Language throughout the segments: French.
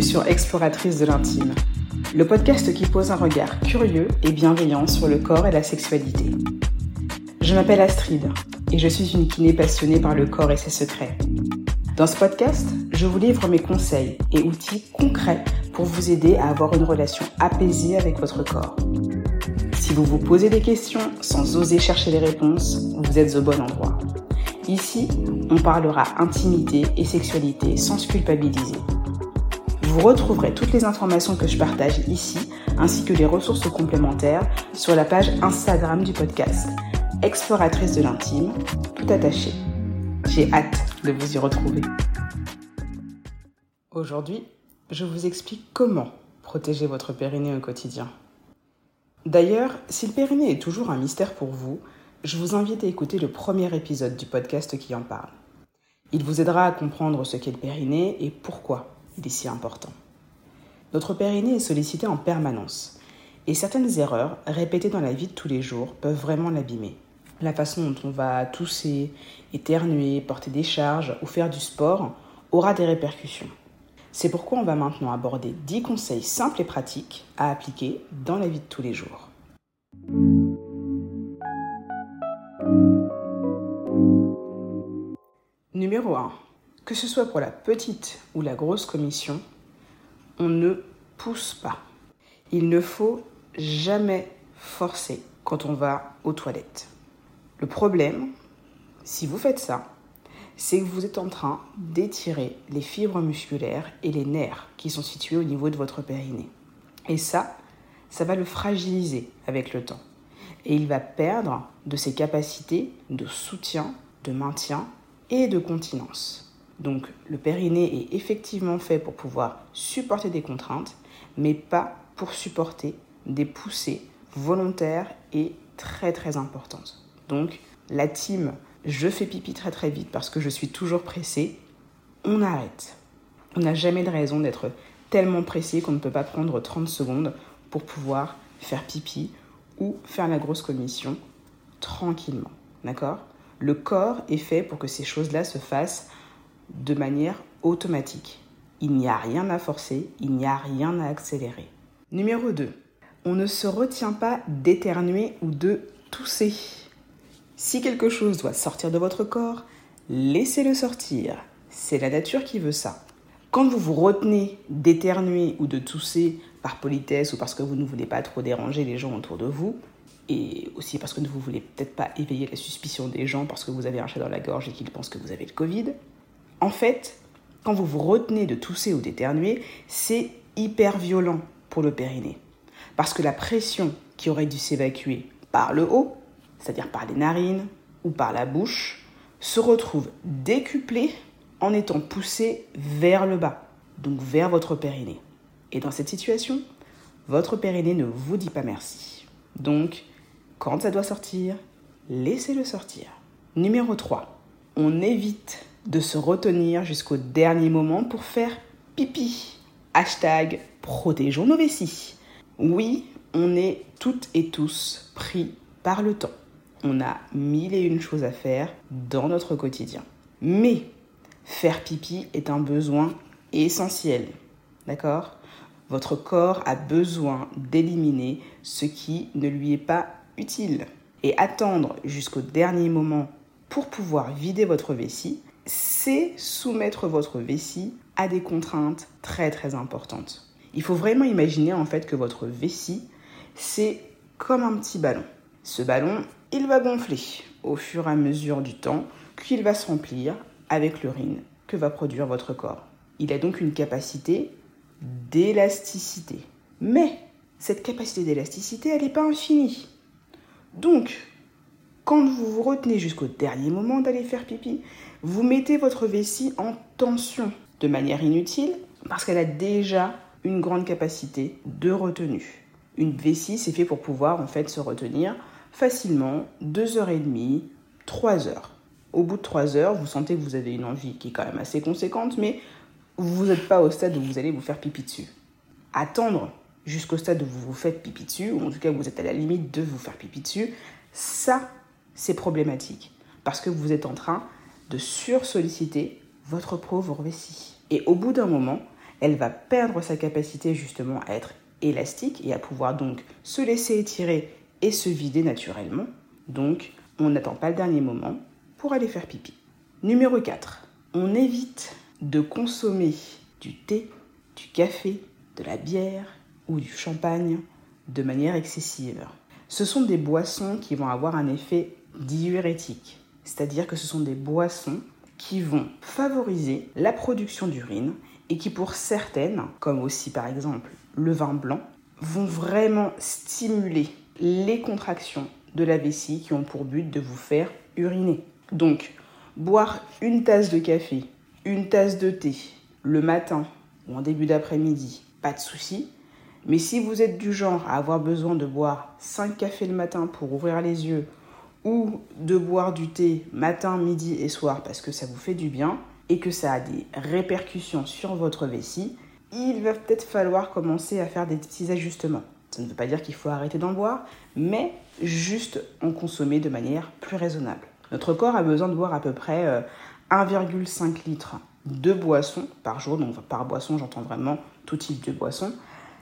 Sur Exploratrice de l'intime, le podcast qui pose un regard curieux et bienveillant sur le corps et la sexualité. Je m'appelle Astrid et je suis une kiné passionnée par le corps et ses secrets. Dans ce podcast, je vous livre mes conseils et outils concrets pour vous aider à avoir une relation apaisée avec votre corps. Si vous vous posez des questions sans oser chercher les réponses, vous êtes au bon endroit. Ici, on parlera intimité et sexualité sans se culpabiliser. Vous retrouverez toutes les informations que je partage ici, ainsi que les ressources complémentaires, sur la page Instagram du podcast, Exploratrice de l'intime, tout attaché. J'ai hâte de vous y retrouver. Aujourd'hui, je vous explique comment protéger votre périnée au quotidien. D'ailleurs, si le périnée est toujours un mystère pour vous, je vous invite à écouter le premier épisode du podcast qui en parle. Il vous aidera à comprendre ce qu'est le périnée et pourquoi il est si important. Notre périnée est sollicité en permanence et certaines erreurs répétées dans la vie de tous les jours peuvent vraiment l'abîmer. La façon dont on va tousser, éternuer, porter des charges ou faire du sport aura des répercussions. C'est pourquoi on va maintenant aborder 10 conseils simples et pratiques à appliquer dans la vie de tous les jours. Numéro 1. Que ce soit pour la petite ou la grosse commission, on ne pousse pas. Il ne faut jamais forcer quand on va aux toilettes. Le problème, si vous faites ça, c'est que vous êtes en train d'étirer les fibres musculaires et les nerfs qui sont situés au niveau de votre périnée. Et ça, ça va le fragiliser avec le temps. Et il va perdre de ses capacités de soutien, de maintien et de continence. Donc le périnée est effectivement fait pour pouvoir supporter des contraintes, mais pas pour supporter des poussées volontaires et très très importantes. Donc la team je fais pipi très très vite parce que je suis toujours pressée, on arrête. On n'a jamais de raison d'être tellement pressé qu'on ne peut pas prendre 30 secondes pour pouvoir faire pipi ou faire la grosse commission tranquillement. D'accord? Le corps est fait pour que ces choses-là se fassent de manière automatique. Il n'y a rien à forcer, il n'y a rien à accélérer. Numéro 2. On ne se retient pas d'éternuer ou de tousser. Si quelque chose doit sortir de votre corps, laissez-le sortir. C'est la nature qui veut ça. Quand vous vous retenez d'éternuer ou de tousser par politesse ou parce que vous ne voulez pas trop déranger les gens autour de vous, et aussi parce que vous voulez peut-être pas éveiller la suspicion des gens parce que vous avez un chat dans la gorge et qu'ils pensent que vous avez le Covid. En fait, quand vous vous retenez de tousser ou d'éternuer, c'est hyper violent pour le périnée. Parce que la pression qui aurait dû s'évacuer par le haut, c'est-à-dire par les narines ou par la bouche, se retrouve décuplée en étant poussée vers le bas, donc vers votre périnée. Et dans cette situation, votre périnée ne vous dit pas merci. Donc, quand ça doit sortir, laissez-le sortir. Numéro 3. On évite de se retenir jusqu'au dernier moment pour faire pipi. Hashtag protégeons nos vessies. Oui, on est toutes et tous pris par le temps. On a mille et une choses à faire dans notre quotidien. Mais faire pipi est un besoin essentiel. D'accord? Votre corps a besoin d'éliminer ce qui ne lui est pas utile. Et attendre jusqu'au dernier moment pour pouvoir vider votre vessie, c'est soumettre votre vessie à des contraintes très très importantes. Il faut vraiment imaginer en fait que votre vessie, c'est comme un petit ballon. Ce ballon, il va gonfler au fur et à mesure du temps qu'il va se remplir avec l'urine que va produire votre corps. Il a donc une capacité d'élasticité. Mais cette capacité d'élasticité, elle n'est pas infinie. Donc, quand vous vous retenez jusqu'au dernier moment d'aller faire pipi, vous mettez votre vessie en tension de manière inutile parce qu'elle a déjà une grande capacité de retenue. Une vessie, c'est fait pour pouvoir en fait se retenir facilement 2h30, 3 heures. Au bout de 3 heures, vous sentez que vous avez une envie qui est quand même assez conséquente, mais vous n'êtes pas au stade où vous allez vous faire pipi dessus. Attendre jusqu'au stade où vous vous faites pipi dessus, ou en tout cas vous êtes à la limite de vous faire pipi dessus, ça, c'est problématique. Parce que vous êtes en train de sursolliciter votre pauvre vessie. Et au bout d'un moment, elle va perdre sa capacité justement à être élastique et à pouvoir donc se laisser étirer et se vider naturellement. Donc, on n'attend pas le dernier moment pour aller faire pipi. Numéro 4. On évite de consommer du thé, du café, de la bière ou du champagne de manière excessive. Ce sont des boissons qui vont avoir un effet diurétique, c'est-à-dire que ce sont des boissons qui vont favoriser la production d'urine et qui pour certaines, comme aussi par exemple le vin blanc, vont vraiment stimuler les contractions de la vessie qui ont pour but de vous faire uriner. Donc, boire une tasse de café, une tasse de thé le matin ou en début d'après-midi, pas de souci. Mais si vous êtes du genre à avoir besoin de boire 5 cafés le matin pour ouvrir les yeux ou de boire du thé matin, midi et soir parce que ça vous fait du bien et que ça a des répercussions sur votre vessie, il va peut-être falloir commencer à faire des petits ajustements. Ça ne veut pas dire qu'il faut arrêter d'en boire, mais juste en consommer de manière plus raisonnable. Notre corps a besoin de boire à peu près 1,5 euh, litre de boissons par jour. Donc par boisson, j'entends vraiment tout type de boisson.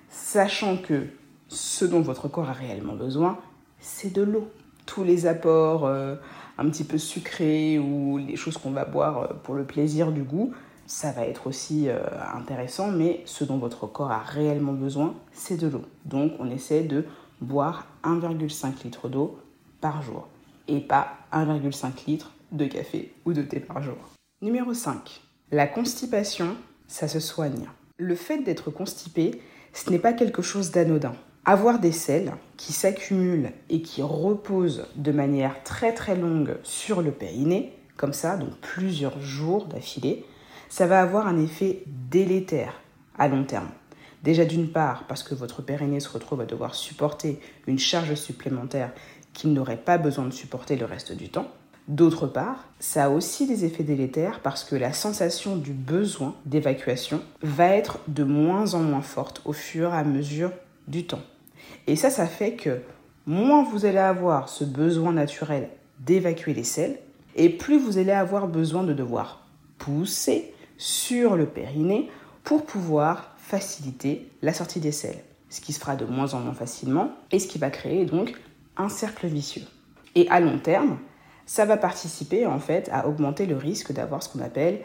Sachant que ce dont votre corps a réellement besoin, c'est de l'eau. Tous les apports euh, un petit peu sucrés ou les choses qu'on va boire euh, pour le plaisir du goût, ça va être aussi intéressant, mais ce dont votre corps a réellement besoin, c'est de l'eau. Donc on essaie de boire 1,5 litre d'eau par jour et pas 1,5 litre de café ou de thé par jour. Numéro 5. La constipation, ça se soigne. Le fait d'être constipé, ce n'est pas quelque chose d'anodin. Avoir des selles qui s'accumulent et qui reposent de manière très très longue sur le périnée, comme ça, donc plusieurs jours d'affilée, ça va avoir un effet délétère à long terme. Déjà d'une part parce que votre périnée se retrouve à devoir supporter une charge supplémentaire qu'il n'aurait pas besoin de supporter le reste du temps. D'autre part, ça a aussi des effets délétères parce que la sensation du besoin d'évacuation va être de moins en moins forte au fur et à mesure du temps. Et ça, ça fait que moins vous allez avoir ce besoin naturel d'évacuer les selles, et plus vous allez avoir besoin de devoir pousser sur le périnée pour pouvoir faciliter la sortie des selles, ce qui se fera de moins en moins facilement et ce qui va créer donc un cercle vicieux. Et à long terme, ça va participer en fait à augmenter le risque d'avoir ce qu'on appelle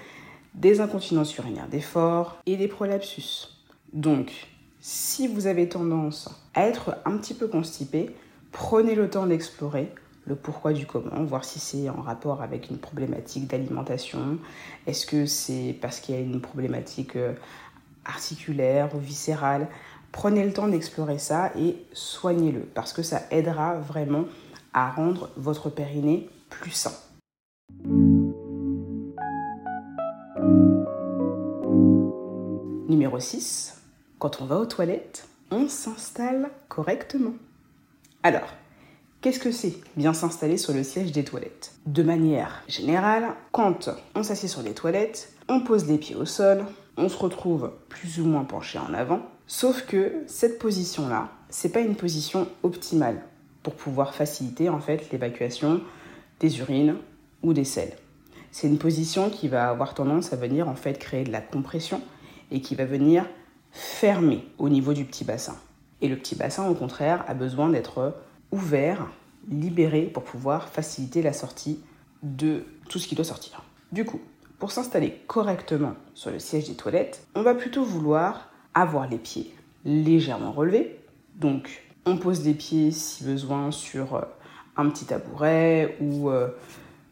des incontinences urinaires d'effort et des prolapsus. Donc, si vous avez tendance à être un petit peu constipé, prenez le temps d'explorer le pourquoi du comment, voir si c'est en rapport avec une problématique d'alimentation, est-ce que c'est parce qu'il y a une problématique euh, articulaire ou viscérale? Prenez le temps d'explorer ça et soignez-le parce que ça aidera vraiment à rendre votre périnée plus sain. Numéro 6. Quand on va aux toilettes, on s'installe correctement. Alors, Qu'est-ce que c'est bien s'installer sur le siège des toilettes? De manière générale, quand on s'assied sur les toilettes, on pose les pieds au sol, on se retrouve plus ou moins penché en avant. Sauf que cette position-là, c'est pas une position optimale pour pouvoir faciliter en fait l'évacuation des urines ou des selles. C'est une position qui va avoir tendance à venir en fait créer de la compression et qui va venir fermer au niveau du petit bassin. Et le petit bassin, au contraire, a besoin d'être ouvert, libéré pour pouvoir faciliter la sortie de tout ce qui doit sortir. Du coup, pour s'installer correctement sur le siège des toilettes, on va plutôt vouloir avoir les pieds légèrement relevés. Donc, on pose les pieds si besoin sur euh, un petit tabouret ou euh,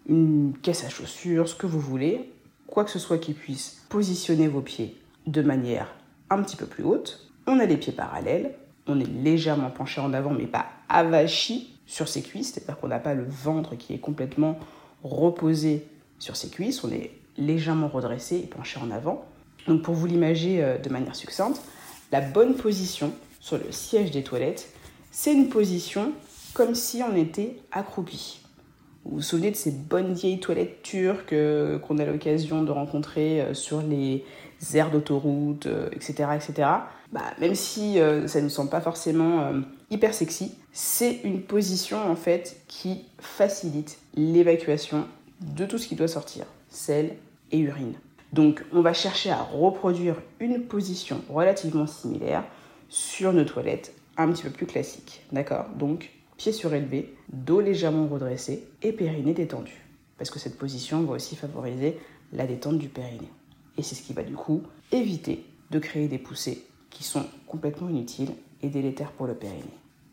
une caisse à chaussures, ce que vous voulez. Quoi que ce soit qui puisse positionner vos pieds de manière un petit peu plus haute. On a les pieds parallèles, on est légèrement penché en avant mais pas avachi sur ses cuisses, c'est-à-dire qu'on n'a pas le ventre qui est complètement reposé sur ses cuisses, on est légèrement redressé et penché en avant. Donc pour vous l'imager euh, de manière succincte, la bonne position sur le siège des toilettes, c'est une position comme si on était accroupi. Vous vous souvenez de ces bonnes vieilles toilettes turques euh, qu'on a l'occasion de rencontrer euh, sur les aires d'autoroute, etc., etc. Bah, même si ça ne semble pas forcément hyper sexy, c'est une position en fait qui facilite l'évacuation de tout ce qui doit sortir, sel et urine. Donc on va chercher à reproduire une position relativement similaire sur nos toilettes un petit peu plus classique. D'accord? Donc pied surélevé, dos légèrement redressé et périnée détendu. Parce que cette position va aussi favoriser la détente du périnée. Et c'est ce qui va du coup éviter de créer des poussées qui sont complètement inutiles et délétères pour le périnée.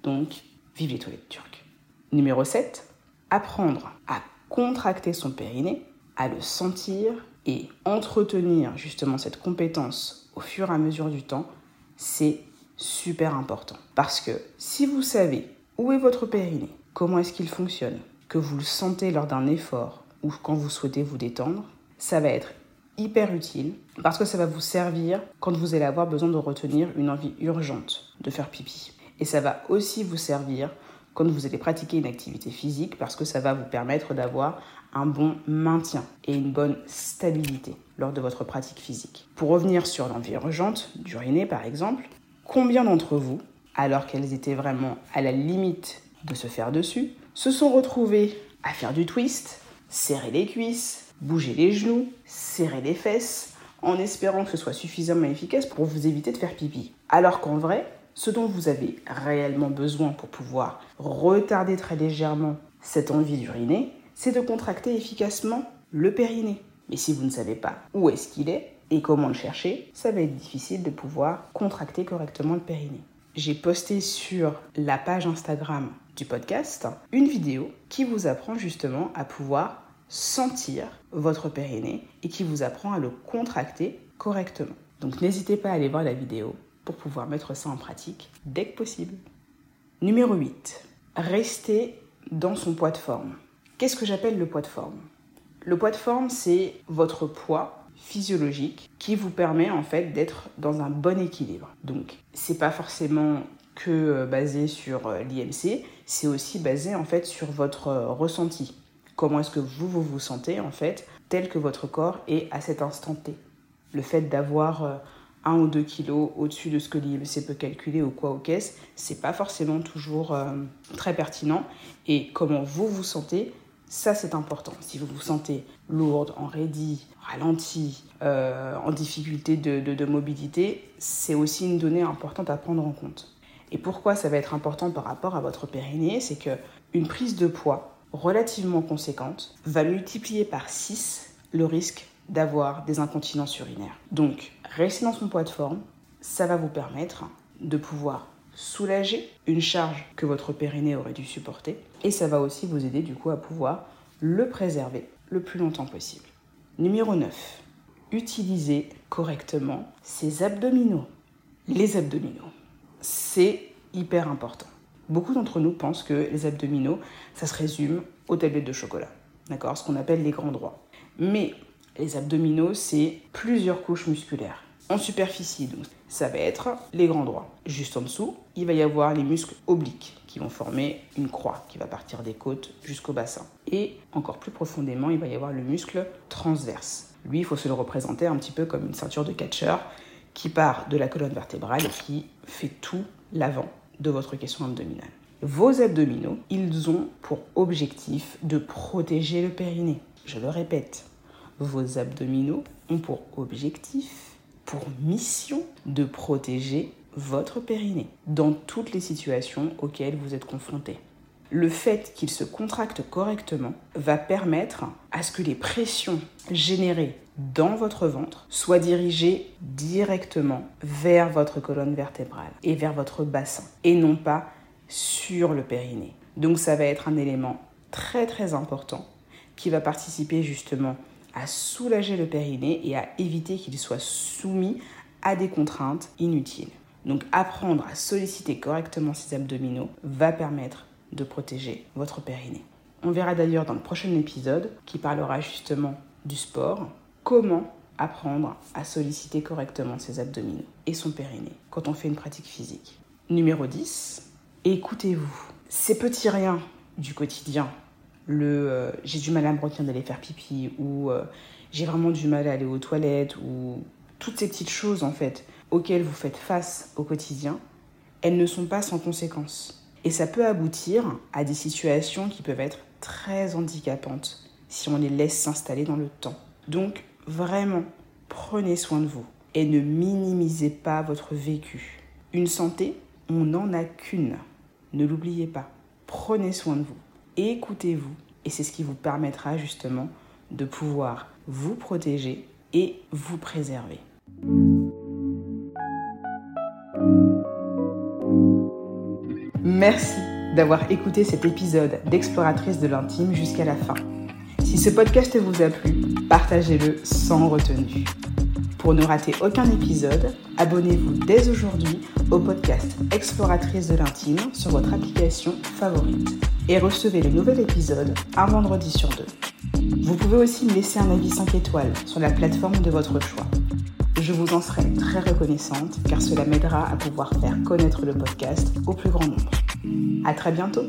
Donc, vive les toilettes turques. Numéro 7, apprendre à contracter son périnée, à le sentir et entretenir justement cette compétence au fur et à mesure du temps, c'est super important. Parce que si vous savez où est votre périnée, comment est-ce qu'il fonctionne, que vous le sentez lors d'un effort ou quand vous souhaitez vous détendre, ça va être hyper utile parce que ça va vous servir quand vous allez avoir besoin de retenir une envie urgente de faire pipi. Et ça va aussi vous servir quand vous allez pratiquer une activité physique parce que ça va vous permettre d'avoir un bon maintien et une bonne stabilité lors de votre pratique physique. Pour revenir sur l'envie urgente, d'uriner par exemple, combien d'entre vous, alors qu'elles étaient vraiment à la limite de se faire dessus, se sont retrouvées à faire du twist, serrer les cuisses, bouger les genoux, serrer les fesses, en espérant que ce soit suffisamment efficace pour vous éviter de faire pipi. Alors qu'en vrai, ce dont vous avez réellement besoin pour pouvoir retarder très légèrement cette envie d'uriner, c'est de contracter efficacement le périnée. Mais si vous ne savez pas où est-ce qu'il est et comment le chercher, ça va être difficile de pouvoir contracter correctement le périnée. J'ai posté sur la page Instagram du podcast une vidéo qui vous apprend justement à pouvoir sentir votre périnée et qui vous apprend à le contracter correctement. Donc n'hésitez pas à aller voir la vidéo pour pouvoir mettre ça en pratique dès que possible. Numéro 8. Rester dans son poids de forme. Qu'est-ce que j'appelle le poids de forme? Le poids de forme, c'est votre poids physiologique qui vous permet en fait d'être dans un bon équilibre. Donc, c'est pas forcément que euh, basé sur euh, l'IMC, c'est aussi basé en fait sur votre euh, ressenti comment est-ce que vous, vous vous sentez en fait, tel que votre corps est à cet instant T. Le fait d'avoir euh, un ou deux kilos au-dessus de ce que l'IMC peut calculer ou quoi au caisse, c'est pas forcément toujours euh, très pertinent. Et comment vous vous sentez, ça c'est important. Si vous vous sentez lourde, en raidie, ralentie, euh, en difficulté de, de mobilité, c'est aussi une donnée importante à prendre en compte. Et pourquoi ça va être important par rapport à votre périnée C'est que une prise de poids relativement conséquente va multiplier par 6 le risque d'avoir des incontinences urinaires. Donc, rester dans son poids de forme, ça va vous permettre de pouvoir soulager une charge que votre périnée aurait dû supporter et ça va aussi vous aider du coup à pouvoir le préserver le plus longtemps possible. Numéro 9. Utilisez correctement ses abdominaux. Les abdominaux, c'est hyper important. Beaucoup d'entre nous pensent que les abdominaux, ça se résume aux tablettes de chocolat, d'accord Ce qu'on appelle les grands droits. Mais les abdominaux, c'est plusieurs couches musculaires. En superficie, donc, ça va être les grands droits. Juste en dessous, il va y avoir les muscles obliques qui vont former une croix qui va partir des côtes jusqu'au bassin. Et encore plus profondément, il va y avoir le muscle transverse. Lui, il faut se le représenter un petit peu comme une ceinture de catcheur qui part de la colonne vertébrale et qui fait tout l'avant de votre question abdominale. Vos abdominaux, ils ont pour objectif de protéger le périnée. Je le répète, vos abdominaux ont pour objectif, pour mission, de protéger votre périnée dans toutes les situations auxquelles vous êtes confronté. Le fait qu'il se contracte correctement va permettre à ce que les pressions générées dans votre ventre soit dirigé directement vers votre colonne vertébrale et vers votre bassin et non pas sur le périnée. Donc ça va être un élément très très important qui va participer justement à soulager le périnée et à éviter qu'il soit soumis à des contraintes inutiles. Donc apprendre à solliciter correctement ses abdominaux va permettre de protéger votre périnée. On verra d'ailleurs dans le prochain épisode qui parlera justement du sport comment apprendre à solliciter correctement ses abdominaux et son périnée quand on fait une pratique physique. Numéro 10, écoutez-vous. Ces petits riens du quotidien, le euh, j'ai du mal à me retenir d'aller faire pipi ou euh, j'ai vraiment du mal à aller aux toilettes ou toutes ces petites choses en fait auxquelles vous faites face au quotidien, elles ne sont pas sans conséquences. Et ça peut aboutir à des situations qui peuvent être très handicapantes si on les laisse s'installer dans le temps. Vraiment, prenez soin de vous et ne minimisez pas votre vécu. Une santé, on n'en a qu'une. Ne l'oubliez pas. Prenez soin de vous. Écoutez-vous. Et c'est ce qui vous permettra justement de pouvoir vous protéger et vous préserver. Merci d'avoir écouté cet épisode d'Exploratrice de l'intime jusqu'à la fin. Si ce podcast vous a plu, partagez-le sans retenue. Pour ne rater aucun épisode, abonnez-vous dès aujourd'hui au podcast Exploratrice de l'intime sur votre application favorite et recevez le nouvel épisode un vendredi sur deux. Vous pouvez aussi me laisser un avis 5 étoiles sur la plateforme de votre choix. Je vous en serai très reconnaissante car cela m'aidera à pouvoir faire connaître le podcast au plus grand nombre. À très bientôt!